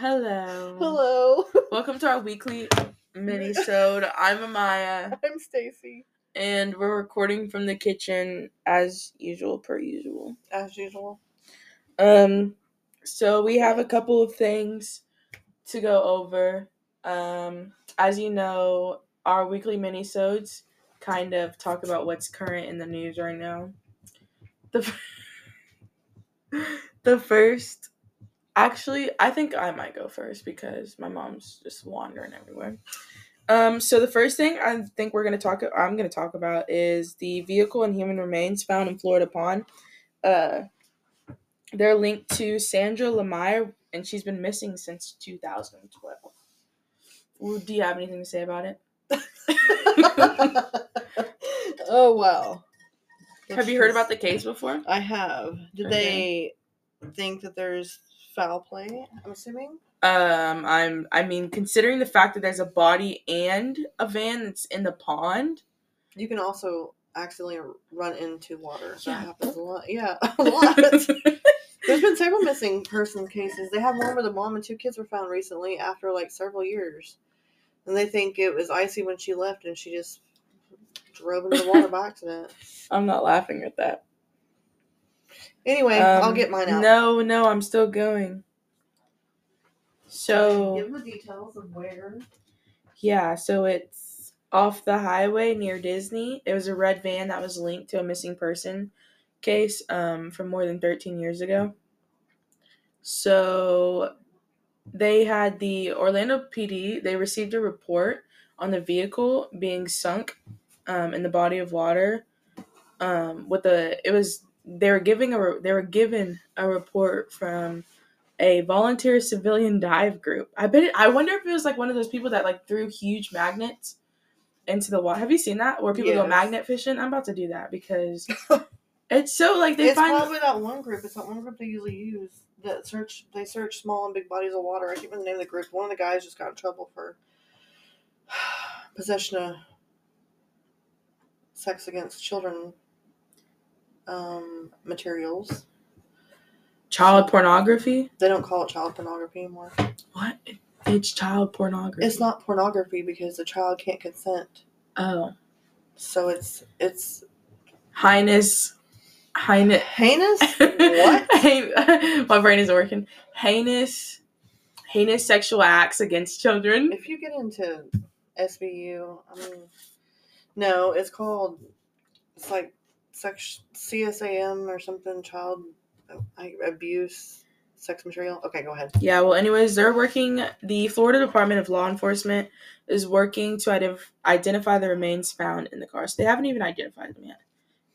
Hello. Hello. Welcome to our weekly mini-sode. I'm Amaya, I'm Stacy. and we're recording from the kitchen as usual, per usual. As usual. Um, so we have a couple of things to go over. Um, as you know, our weekly mini-sodes kind of talk about what's current in the news right now. The f- the first actually i think i might go first because my mom's just wandering everywhere um so the first thing i think we're going to talk i'm going to talk about is the vehicle and human remains found in florida pond uh they're linked to sandra lemire and she's been missing since 2012 Well, do you have anything to say about it oh wow. have you heard about the case before I have. Did Okay. they think that there's foul play? I'm assuming. um i'm i mean considering the fact that there's a body and a van that's in the pond You can also accidentally run into water. Yeah. That happens a lot. Yeah, a lot. There's been several missing person cases. They have one where the mom and two kids were found recently after like several years. And they think it was icy when she left and she just drove into the water by accident. i'm not laughing at that Anyway, I'll Um, get mine out. No, no, I'm still going. So Give the details of where. yeah, so it's off the highway near Disney. It was a red van that was linked to a missing person case um, from more than 13 years ago. So they had the Orlando PD. They received a report on the vehicle being sunk um, in the body of water. Um, with the it was they were giving a they were given a report from a volunteer civilian dive group. I bet it, I wonder if it was like one of those people that like threw huge magnets into the water. Have you seen that where people go magnet fishing? I'm about to do that because it's so like they it's find probably that one group. It's that one group they usually use that search. They search small and big bodies of water. I can't remember the name of the group. One of the guys just got in trouble for possession of sex against children um, materials. child pornography. They don't call it child pornography anymore. What? It's child pornography. It's not pornography because the child can't consent. Oh, So it's it's highness, highness. heinous. what? My brain is working. Heinous, heinous sexual acts against children. If you get into SBU, I mean, no, it's called. It's like sex CSAM or something. Child abuse, sex material. Okay, go ahead. Yeah, well, anyways, they're working. The Florida Department of Law Enforcement is working to ident- identify the remains found in the car. So they haven't even identified them yet.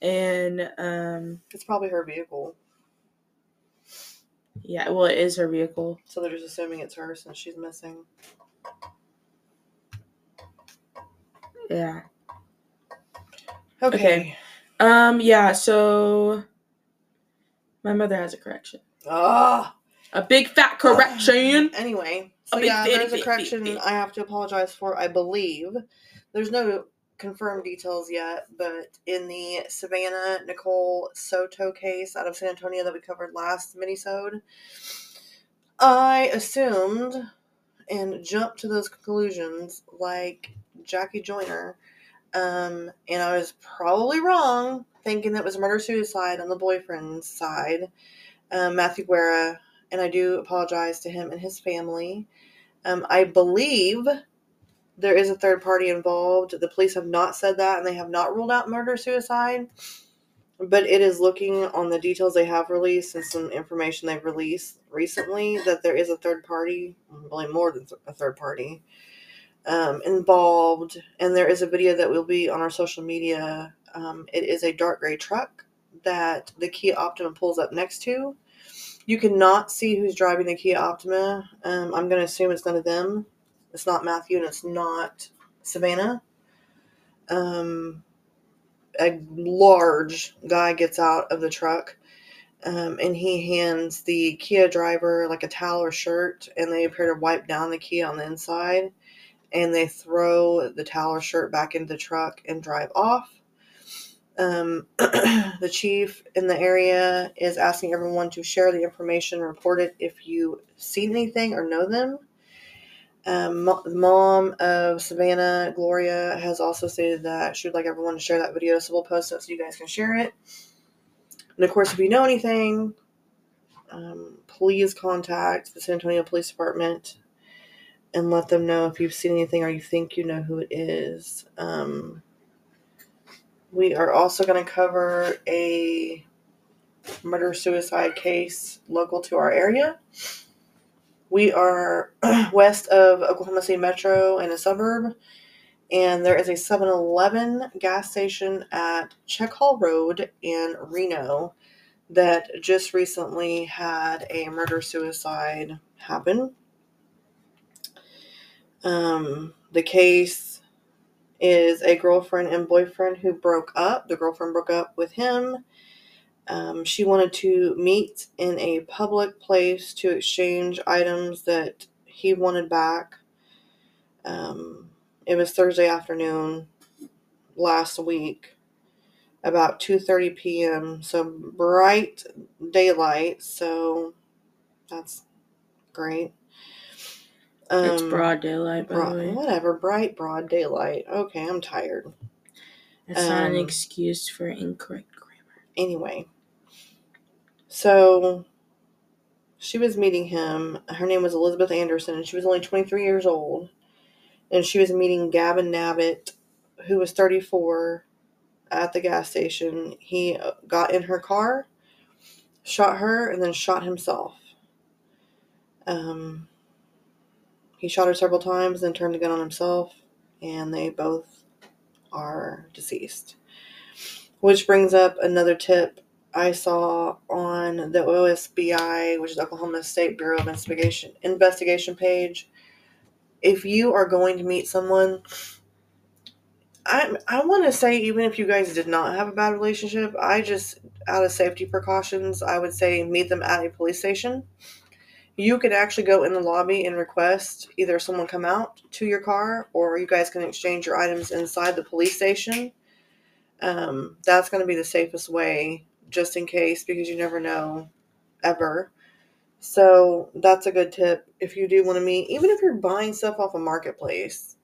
And um, It's probably her vehicle, yeah, well, it is her vehicle. so they're just assuming it's her since she's missing. Yeah. Okay. Okay. Um. Yeah. So my mother has a correction. Ah. A big fat correction. Anyway, so big yeah, there's a correction. I have to apologize for. I believe there's no confirmed details yet, but in the Savannah Nicole Soto case out of San Antonio that we covered last minisode, I assumed and jumped to those conclusions like Jackie Joyner, um, and I was probably wrong thinking that was murder suicide on the boyfriend's side, um, Matthew Guerra and I do apologize to him and his family. Um, I believe there is a third party involved. The police have not said that, and they have not ruled out murder suicide. But it is looking on the details they have released and some information they've released recently that there is a third party, really more than th- a third party, um, involved. And there is a video that will be on our social media. Um, it is a dark gray truck that the Kia Optima pulls up next to. You cannot see who's driving the Kia Optima. Um, I'm going to assume it's none of them. It's not Matthew and it's not Savannah. Um, a large guy gets out of the truck um, and he hands the Kia driver like a towel or shirt, and they appear to wipe down the Kia on the inside. And they throw the towel or shirt back into the truck and drive off. Um, the chief in the area is asking everyone to share the information, report it if you seen anything or know them. Um, the mom of Savannah, Gloria, has also stated that she would like everyone to share that video, so we'll post it so you guys can share it. And of course, if you know anything, um, please contact the San Antonio Police Department and let them know if you've seen anything or you think you know who it is. Um, we are also going to cover a murder suicide case local to our area. We are west of Oklahoma City Metro in a suburb, and there is a 7 Eleven gas station at Czech Hall Road in Reno that just recently had a murder suicide happen. Um, the case is a girlfriend and boyfriend who broke up. The girlfriend broke up with him. Um, she wanted to meet in a public place to exchange items that he wanted back. Um, it was Thursday afternoon last week, about 2:30 p.m. So bright daylight. So that's great. It's Um, broad daylight, by Broad, the way. whatever, bright, broad daylight. Okay, I'm tired. It's not an um, excuse for incorrect grammar. Anyway, so she was meeting him. Her name was Elizabeth Anderson, and she was only 23 years old. And she was meeting Gavin Nabbit, who was 34, at the gas station. He uh, got in her car, shot her, and then shot himself. Um, he shot her several times, then turned the gun on himself, and they both are deceased. Which brings up another tip I saw on the OSBI, which is Oklahoma State Bureau of Investigation investigation page. If you are going to meet someone, I I want to say even if you guys did not have a bad relationship, I just out of safety precautions, I would say meet them at a police station. You could actually go in the lobby and request either someone come out to your car or you guys can exchange your items inside the police station. Um, that's going to be the safest way just in case because you never know ever. So that's a good tip if you do want to meet, even if you're buying stuff off a marketplace,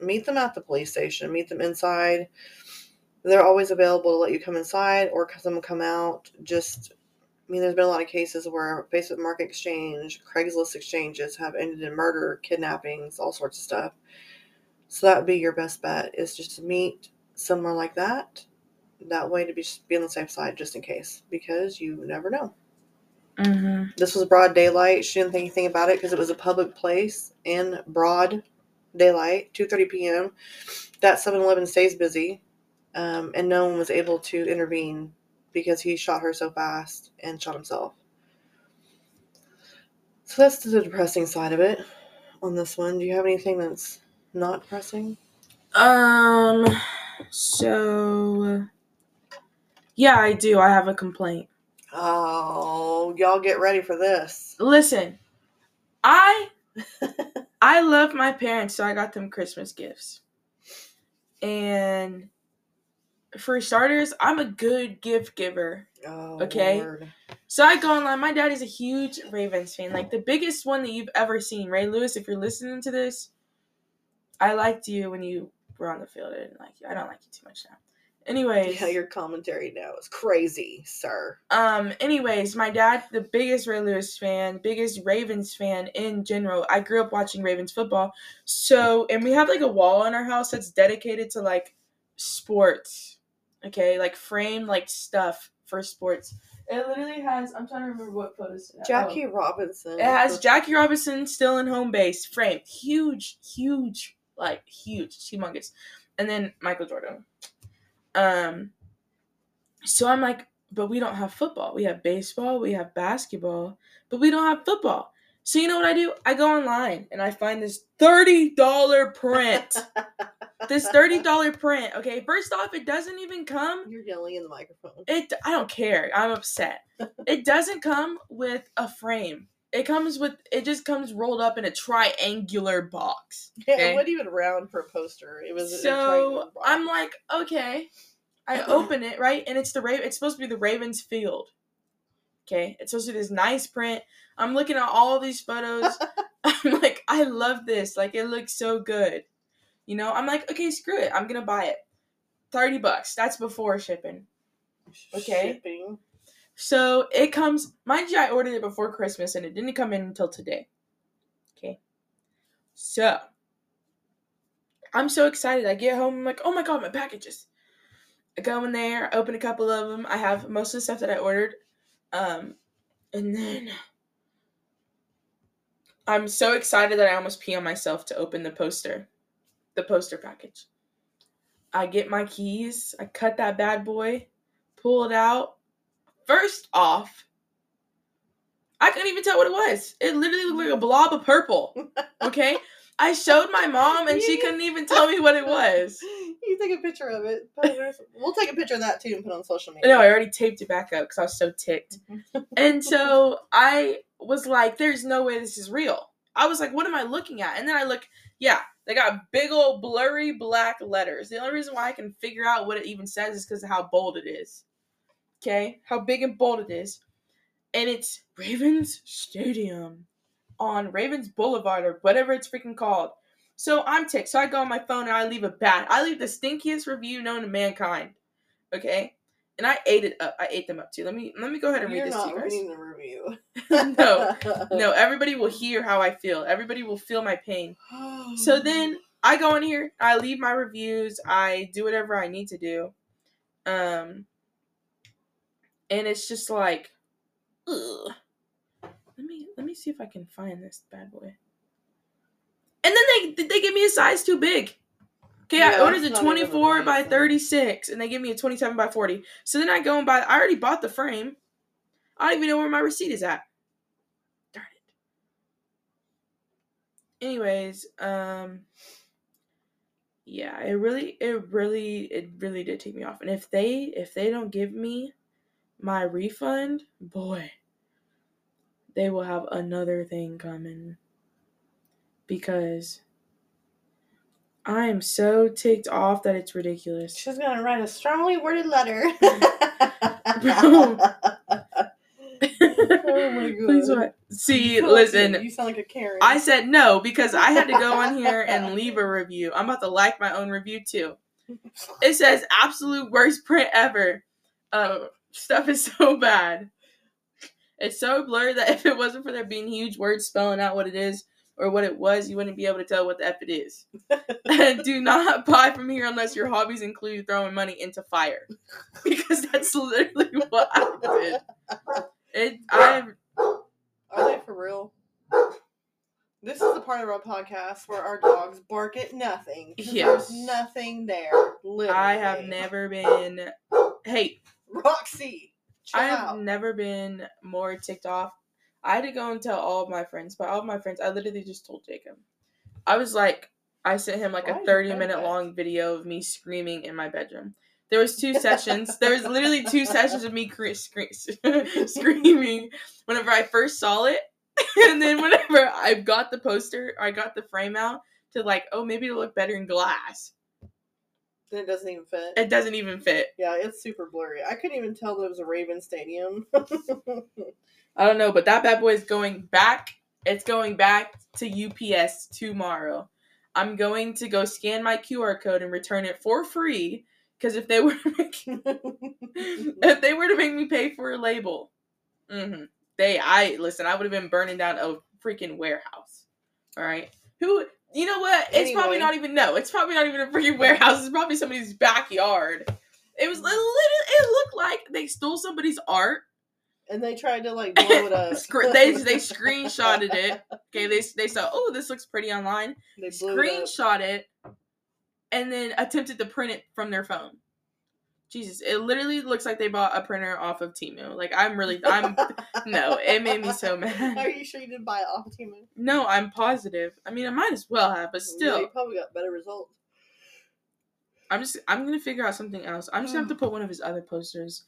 meet them at the police station, meet them inside. They're always available to let you come inside or them come out. Just, I mean, there's been a lot of cases where Facebook Market Exchange, Craigslist exchanges have ended in murder, kidnappings, all sorts of stuff. So that would be your best bet is just to meet somewhere like that. That way to be be on the safe side just in case because you never know. Mm-hmm. This was broad daylight. She didn't think anything about it because it was a public place in broad daylight, 2:30 p.m. That 7-Eleven stays busy, um, and no one was able to intervene because he shot her so fast and shot himself. So that's the depressing side of it. On this one, do you have anything that's not depressing? Um. So. Yeah, I do. I have a complaint. Oh, y'all get ready for this. Listen, I I love my parents, so I got them Christmas gifts. And for starters, I'm a good gift giver. Oh, Okay. Lord. So I go online. My dad is a huge Ravens fan, like the biggest one that you've ever seen. Ray Lewis, if you're listening to this, I liked you when you were on the field. I didn't like you. I don't like you too much now. Anyways, Yeah, your commentary now is crazy, sir. um, anyways, my dad, the biggest Ray Lewis fan, biggest Ravens fan in general. I grew up watching Ravens football. So, and we have like a wall in our house that's dedicated to like sports. Okay, like framed like stuff for sports. It literally has. I'm trying to remember what photos. has. Oh. Jackie Robinson. It has Jackie Robinson still in home base, framed, huge, huge, like huge, humongous, and then Michael Jordan. Um, so I'm like, but we don't have football. We have baseball, we have basketball, but we don't have football. So you know what I do? I go online and I find this thirty dollar print. this thirty dollar print. Okay, first off, it doesn't even come You're yelling in the microphone. it I don't care. I'm upset. It doesn't come with a frame. It comes with it just comes rolled up in a triangular box. Yeah, it wasn't even round for a poster. It was. So triangular box. I'm like, okay. I open it, right? And it's the Raven it's supposed to be the Ravens field. Okay. It's supposed to be this nice print. I'm looking at all these photos. I'm like, I love this. Like it looks so good. You know, I'm like, okay, screw it. I'm gonna buy it. 30 bucks. That's before shipping. Okay. Shipping. So it comes, mind you, I ordered it before Christmas and it didn't come in until today. Okay. So I'm so excited. I get home, I'm like, oh my god, my packages. I go in there, open a couple of them. I have most of the stuff that I ordered. Um, and then I'm so excited that I almost pee on myself to open the poster, the poster package. I get my keys, I cut that bad boy, pull it out. First off, I couldn't even tell what it was. It literally looked like a blob of purple. Okay? I showed my mom and she couldn't even tell me what it was. You take a picture of it. We'll take a picture of that too and put it on social media. No, I already taped it back up because I was so ticked. And so I was like, there's no way this is real. I was like, what am I looking at? And then I look, yeah, they got big old blurry black letters. The only reason why I can figure out what it even says is because of how bold it is. Okay? How big and bold it is. And it's Ravens Stadium on Ravens Boulevard or whatever it's freaking called. So I'm ticked. So I go on my phone and I leave a bad, I leave the stinkiest review known to mankind. Okay? And I ate it up. I ate them up too. Let me let me go ahead and You're read this to you guys. Review. No, No, everybody will hear how I feel. Everybody will feel my pain. So then I go in here, I leave my reviews, I do whatever I need to do. Um and it's just like ugh. Let me let me see if I can find this bad boy. And then they they give me a size too big. Okay, I ordered the it's not even 24 by 36 and they give me a 27 by 40. So then I go and buy I already bought the frame. I don't even know where my receipt is at. Darn it. Anyways, um yeah, it really it really it really did take me off. And if they if they don't give me my refund, boy, they will have another thing coming. Because I am so ticked off that it's ridiculous. She's gonna write a strongly worded letter. Bro. Oh my Please what? See, like listen, you sound like a Karen. I said no because I had to go on here and leave a review. I'm about to like my own review too. It says absolute worst print ever. Uh, stuff is so bad. It's so blurry that if it wasn't for there being huge words spelling out what it is or what it was, you wouldn't be able to tell what the F it is. and do not buy from here unless your hobbies include throwing money into fire. Because that's literally what I did. It I Are they for real? This is the part of our podcast where our dogs bark at nothing. 'cause Yes. There's nothing there. Literally. I have never been hey, Roxy. Chill I have out. never been more ticked off. I had to go and tell all of my friends. but all of my friends, I literally just told Jacob. I was like, I sent him like Why a is 30 bed minute wet? long video of me screaming in my bedroom. There was two sessions. There was literally two sessions of me cre- scre- screaming whenever I first saw it, and then whenever I got the poster, I got the frame out to like, oh, maybe it'll look better in glass. Then it doesn't even fit. It doesn't even fit. yeah, it's super blurry. I couldn't even tell that it was a Raven Stadium. I don't know, but that bad boy is going back. It's going back to UPS tomorrow. I'm going to go scan my QR code and return it for free. Because if they were to make, if they were to make me pay for a label, hmm they I listen. I would have been burning down a freaking warehouse. All right, who you know what? It's probably not even no. It's probably not even a freaking warehouse. It's probably somebody's backyard. It was literally it looked like they stole somebody's art and they tried to like blow it up. They they screenshotted it. Okay, they they saw, oh, this looks pretty online. They blew it. Screenshot it, and then attempted to print it from their phone. Jesus, it literally looks like they bought a printer off of Temu. Like I'm really, I'm no, it made me so mad. Are you sure you didn't buy it off of Temu? No, I'm positive. I mean, I might as well have, but Yeah, still, you probably got better results. I'm just, I'm gonna figure out something else. I'm just gonna have to put one of his other posters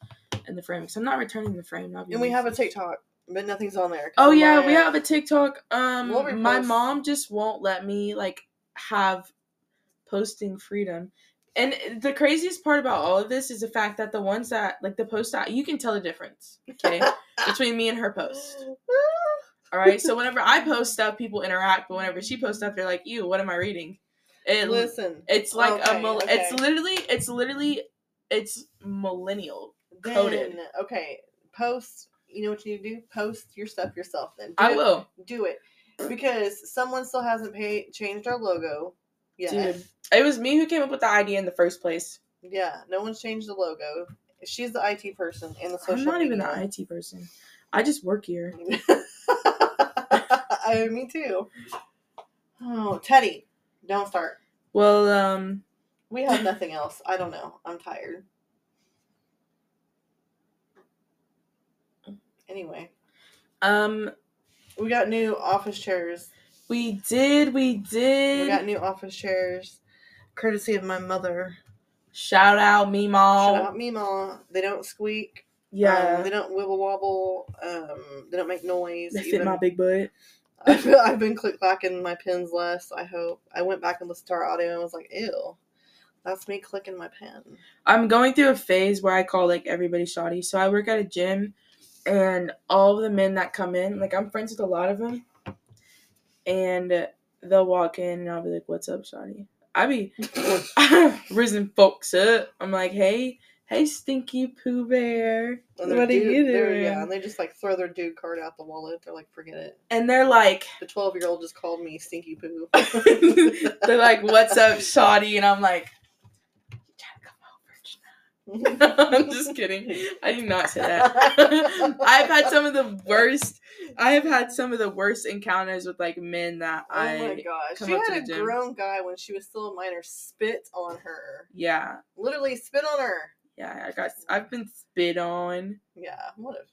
in the frame because I'm not returning the frame. And we have a TikTok, but nothing's on there. Oh yeah, my- we have a TikTok. Um, We'll my mom just won't let me like have posting freedom. And the craziest part about all of this is the fact that the ones that like the post that you can tell the difference, okay, between me and her post. All right. So whenever I post stuff, people interact, but whenever she posts stuff, they're like, "Ew, what am I reading?" It, Listen, it's like a Okay, it's literally it's literally it's millennial. coded. then okay, post. You know what you need to do? Post your stuff yourself. Then do I it- will, do it because someone still hasn't paid changed our logo yet. dude. It was me who came up with the idea in the first place. Yeah, no one's changed the logo. She's the IT person and the social. I'm not even the IT person. I just work here. I, me too. Oh, Teddy, don't start. Well, um, We have nothing else. I don't know. I'm tired. Anyway, um, we got new office chairs. We did, we did. We got new office chairs, courtesy of my mother. Shout out me Shout out Meemaw. They don't squeak. Yeah, Um, they don't wibble wobble. Um, they don't make noise. they fit even- my big butt. I've, I've been click clacking my pins less. I hope. I went back and listened to our audio and was like, ew, that's me clicking my pen. I'm going through a phase where I call like everybody shoddy. So I work at a gym, and all of the men that come in, like I'm friends with a lot of them, and they'll walk in and I'll be like, "What's up, shoddy?" I be risen folks up. I'm like, "Hey, hey, stinky poo bear, And what are dude- you doing?" Yeah, and they just like throw their dude card out the wallet. They're like, forget it. And they're like, The 12 year old just called me stinky poo. they're like, "What's up, shoddy?" And I'm like, "You trying to come over?" I'm just kidding. I did not say that. I've had some of the worst. I have had some of the worst encounters with like men that I Oh my gosh. She had a gym. grown guy when she was still a minor spit on her. Yeah, Literally spit on her. yeah. I got. I've been spit on, Yeah, what a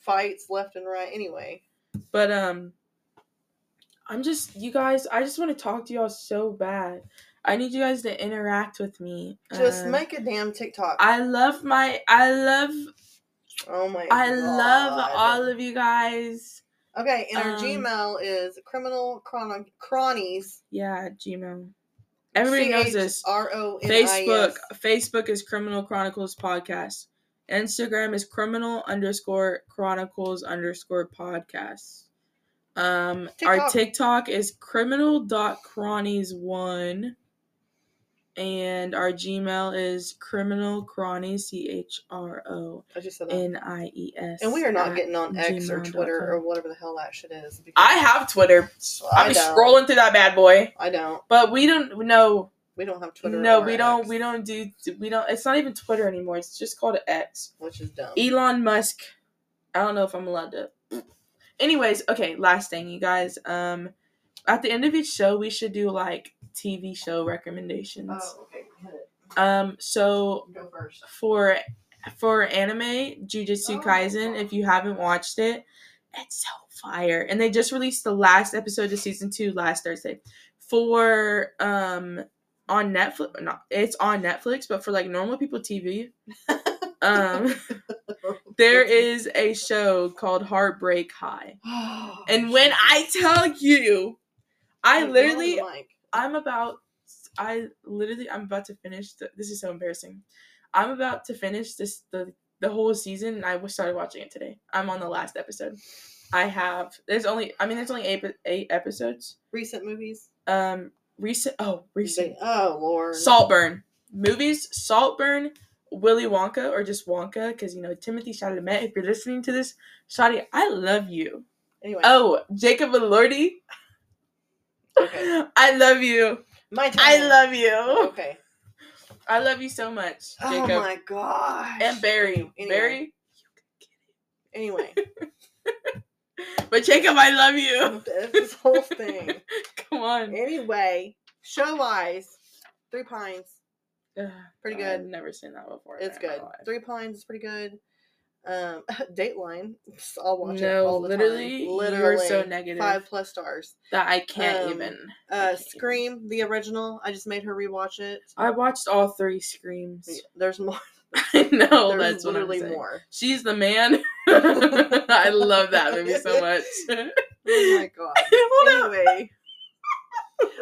fights left and right. Anyway, but um, I'm just you guys. I just want to talk to y'all so bad. I need you guys to interact with me. just Um, make a damn TikTok. I love my. I love. oh my I God. love all of you guys. Okay, and our Um, Gmail is criminal chron- cronies. Yeah, Gmail. Everybody knows this. R O N I S. Facebook Facebook is Criminal Chronicles Podcast. Instagram is criminal underscore chronicles underscore podcast. Um our TikTok. TikTok is criminal dot cronies one. And our Gmail is criminal cronies C H R O I just said that. N I E S. And we are not getting on X or Twitter or whatever the hell that shit is. I have Twitter. I'm scrolling through that bad boy. I don't. But we don't know We don't have Twitter. no, we don't. We don't do. We don't. It's not even Twitter anymore. It's just called X. Which is dumb. Elon Musk. I don't know if I'm allowed to. Anyways, okay. Last thing, you guys. Um, at the end of each show, we should do like TV show recommendations. Oh, okay. Um, so Go first. for for anime, Jujutsu Oh. Kaisen. If you haven't watched it, it's so fire. And they just released the last episode of season two last Thursday. For um on Netflix, not it's on Netflix, but for like normal people TV, um, there is a show called Heartbreak High. And when I tell you, I literally, go on the mic. I'm about, I literally, I'm about to finish. The, this is so embarrassing. I'm about to finish this the the whole season, and I started watching it today. I'm on the last episode. I have. There's only. I mean, there's only eight eight episodes. recent movies. Um, recent. Oh, recent. Oh Lord. Saltburn movies. Saltburn. Willy Wonka or just Wonka, because you know Timothy Chalamet. If you're listening to this, Shadi, I love you. Anyway. Oh, Jacob Elordi, Okay. I love you. My turn. I love you. Okay. I love you so much, Oh Jacob. my gosh. and Barry. Anyway. Barry. Anyway. But Jacob, I love you. this whole thing. Come on. Anyway, show wise, Three Pines. Pretty I've good. never seen that before. It's good. Three Pines is pretty good. Um, Dateline. I'll watch it No, all the literally, time. you're so negative Five plus stars. that I can't Um, even. I Uh, can't. Scream, the original. I just made her rewatch it. I watched all three screams. There's more. I know There's that's what I'm literally saying. more. She's the man. I love that movie so much. Oh my god. Hold. Anyway,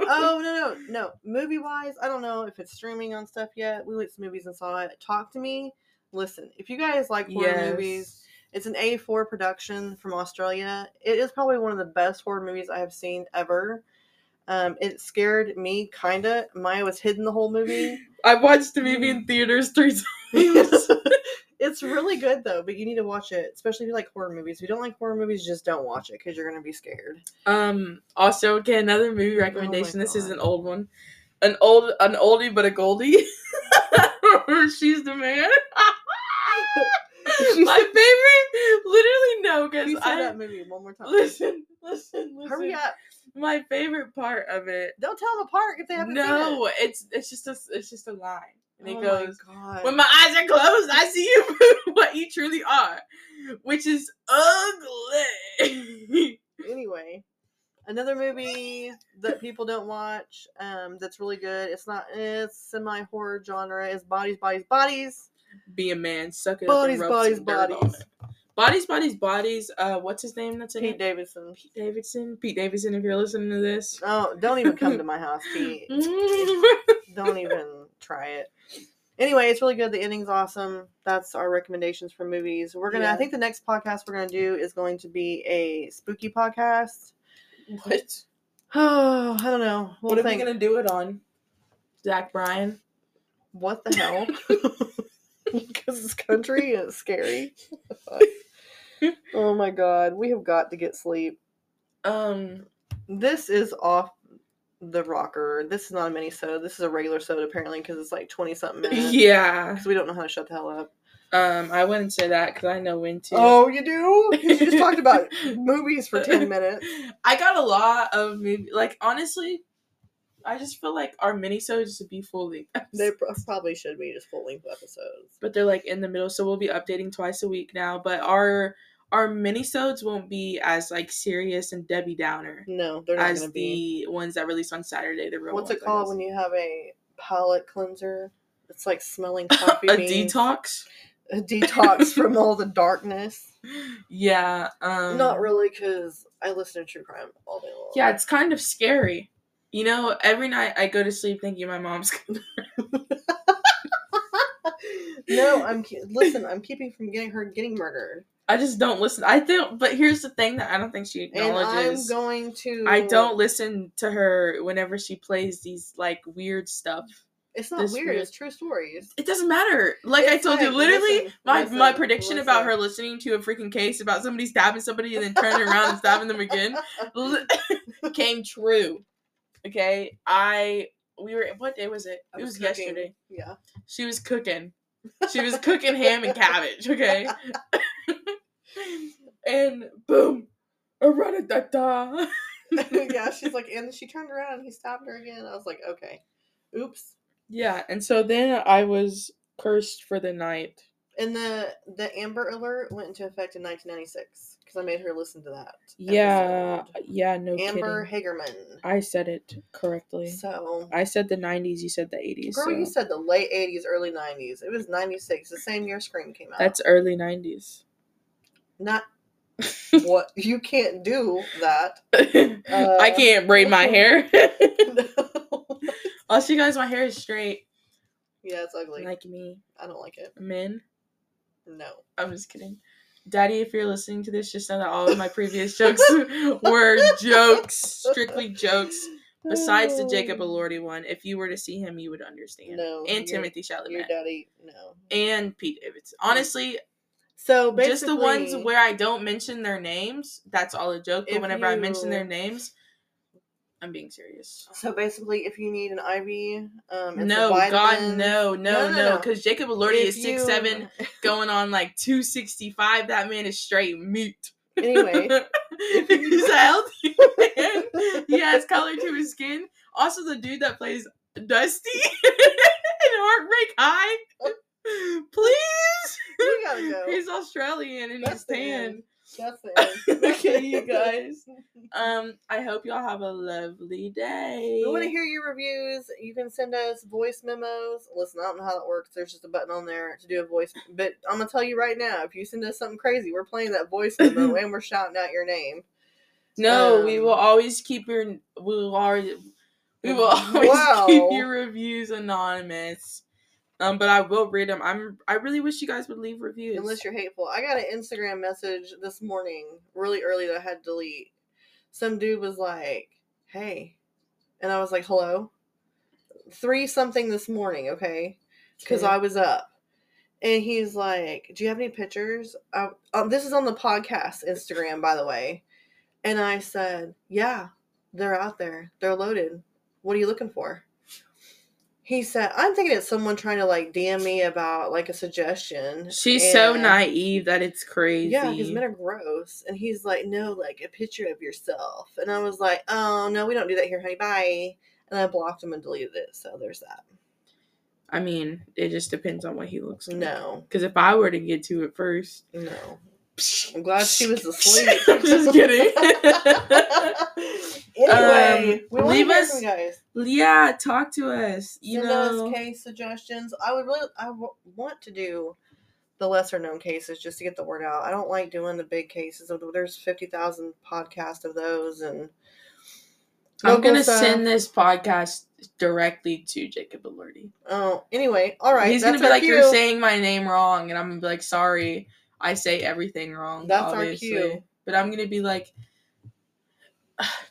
oh no no no movie wise i don't know if it's streaming on stuff yet we went to movies and saw it talk to me listen if you guys like horror Yes. movies it's an A24 production from australia it is probably one of the best horror movies i have seen ever um, it scared me kinda maya was hidden the whole movie I watched the movie in theaters three times. it's really good though but you need to watch it especially if you like horror movies if you don't like horror movies just don't watch it because you're gonna be scared um. Also, okay, another movie recommendation. this is an old one, an old, an oldie but a goldie. She's the man. My favorite. Literally no, because I that movie one more time listen, listen, listen. hurry up My favorite part of it. Don't tell the apart if they haven't No, seen it's it's just a it's just a line, it. and it oh goes. my god. When my eyes are closed, I see you for what you truly are, which is ugly. anyway, another movie that people don't watch um, that's really good. It's not it's semi horror genre. Is Bodies, Bodies, Bodies. Be a man, suck it Bodies, up bodies, some dirt on bodies. Bodies, bodies, bodies. Uh, what's his name? That's in Pete it. Davidson. Pete Davidson. Pete Davidson. If you're listening to this, Oh, don't even come to my house, Pete. don't even try it. Anyway, it's really good. The ending's awesome. That's our recommendations for movies. We're gonna. I think the next podcast we're gonna do is going to be a spooky podcast. what? Oh, I don't know. We'll What are we gonna do it on? Zach Bryan. What the hell? Because this country is scary. oh my god, we have got to get sleep. Um. This is off the rocker. This is not a mini soda. This is a regular soda apparently because it's like twenty something minutes. Yeah. Because we don't know how to shut the hell up. Um. I wouldn't say that because I know when to. Oh, you do? you just talked about movies for ten minutes. I got a lot of movie. Like honestly, I just feel like our minisodes should be full length. They pro- probably should be just full length episodes. but they're like in the middle, so we'll be updating twice a week now. But our our minisodes won't be as like serious and Debbie Downer No, they're not as going to be. the ones that release on Saturday. The real What's ones, it called when you have a palate cleanser? It's like smelling coffee a beans. detox? a detox from all the darkness. Yeah. Um, Not really, because I listen to true crime all day long. Yeah, it's kind of scary. You know, every night I go to sleep thinking my mom's. Gonna. no, I'm listen. I'm keeping from getting her getting murdered, I just don't listen. I think, but here's the thing that I don't think she acknowledges. and I'm going to. I don't listen to her whenever she plays these like weird stuff. It's not weird. weird- It's true stories. It doesn't matter. Like I It's told you, literally, listen, my my listen, prediction about her listening to a freaking case about somebody stabbing somebody and then turning around and stabbing them again came true. Okay, I we were what day was it? It was, cooking. yesterday. Yeah. She was cooking. She was cooking ham and cabbage. Okay, and boom, a da da. yeah, she's like, and she turned around and he stabbed her again. I was like, okay, oops. Yeah, and so then I was cursed for the night. And the the Amber Alert went into effect in 1996 because I made her listen to that. Yeah, episode. yeah, no Amber kidding. Hagerman. I said it correctly. So, I said the 90s, you said the 80s. girl, so you said the late 80s, early 90s. It was 96, the same year Scream came out. That's early 90s. not what you can't do that. I can't braid my uh, hair. no. also, you guys, my hair is straight. Yeah, it's ugly. Like me. I don't like it. Men. No. I'm just kidding. Daddy, if you're listening to this, just know that all of my previous jokes were jokes. Strictly jokes. Besides the Jacob oh. Elordi one, if you were to see him, you would understand. No, and Timothy Your daddy, no. And Pete Davidson. Honestly, So basically, just the ones where I don't mention their names, that's all a joke. But whenever I mention their names, I'm being serious. So basically, if you need an IV, um, No, God, no, no, No, no, no, no. because Jacob Elordi is six seven, going on like two sixty five. That man is straight mute. Anyway, he's a healthy man. He has color to his skin. Also, the dude that plays Dusty in Heartbreak High. Please, We gotta go. He's Australian and That's he's tan. End. That's the end. Okay, you guys. Um, I hope y'all have a lovely day. We want to hear your reviews. You can send us voice memos. Listen, I don't know how that works. There's just a button on there to do a voice. But I'm gonna tell you right now, if you send us something crazy, we're playing that voice memo and we're shouting out your name. No, we Um, will always keep your. We will always. We will always Wow. keep your reviews anonymous. Um, but I will read them. I'm. I really wish you guys would leave reviews. Unless you're hateful. I got an Instagram message this morning, really early, that I had to delete. Some dude was like, hey. And I was like, hello? Three something this morning, okay? Because Okay. I was up. And he's like, do you have any pictures? I, um, this is on the podcast Instagram, by the way. And I said, yeah, they're out there. They're loaded. What are you looking for? He said, I'm thinking it's someone trying to like DM me about like a suggestion. She's so naive that it's crazy. yeah, because men are gross. And he's like, no, like a picture of yourself. And I was like, oh, no, we don't do that here, honey. Bye. And I blocked him and deleted it. So there's that. I mean, it just depends on what he looks like. No, Because if I were to get to it first, no. I'm glad she was asleep. I'm just kidding. anyway, Um, we leave us- guys. yeah, talk to us. You Send know, us case suggestions. I would really, I w- want to do the lesser known cases just to get the word out. I don't like doing the big cases. There's fifty thousand podcasts of those, and I'm gonna stuff. send this podcast directly to Jacob Alerty. Oh, anyway, all right. He's gonna be like, cue. "You're saying my name wrong," and I'm gonna be like, "Sorry, I say everything wrong." That's our cue. But I'm gonna be like,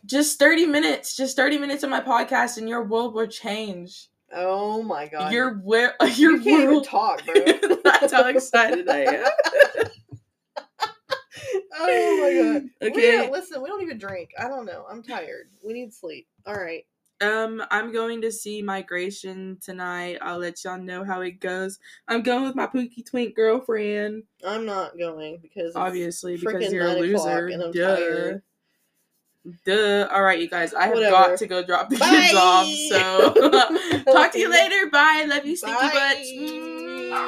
just 30 minutes, just 30 minutes of my podcast, and your world will change. Oh my god, Your where your you can't even world. talk, bro. That's how excited I am. oh my god. We Okay. don't, listen, we don't even drink. I don't know. I'm tired. We need sleep. All right. Um, I'm going to see Migration tonight. I'll let y'all know how it goes. I'm going with my Pookie Twink girlfriend, I'm not going because obviously, because you're a loser. and I'm Duh. tired. Duh. All right, you guys. I have Whatever. got to go drop the kids off. So talk to you later. Bye. Love you, stinky Bye. butts. Mwah.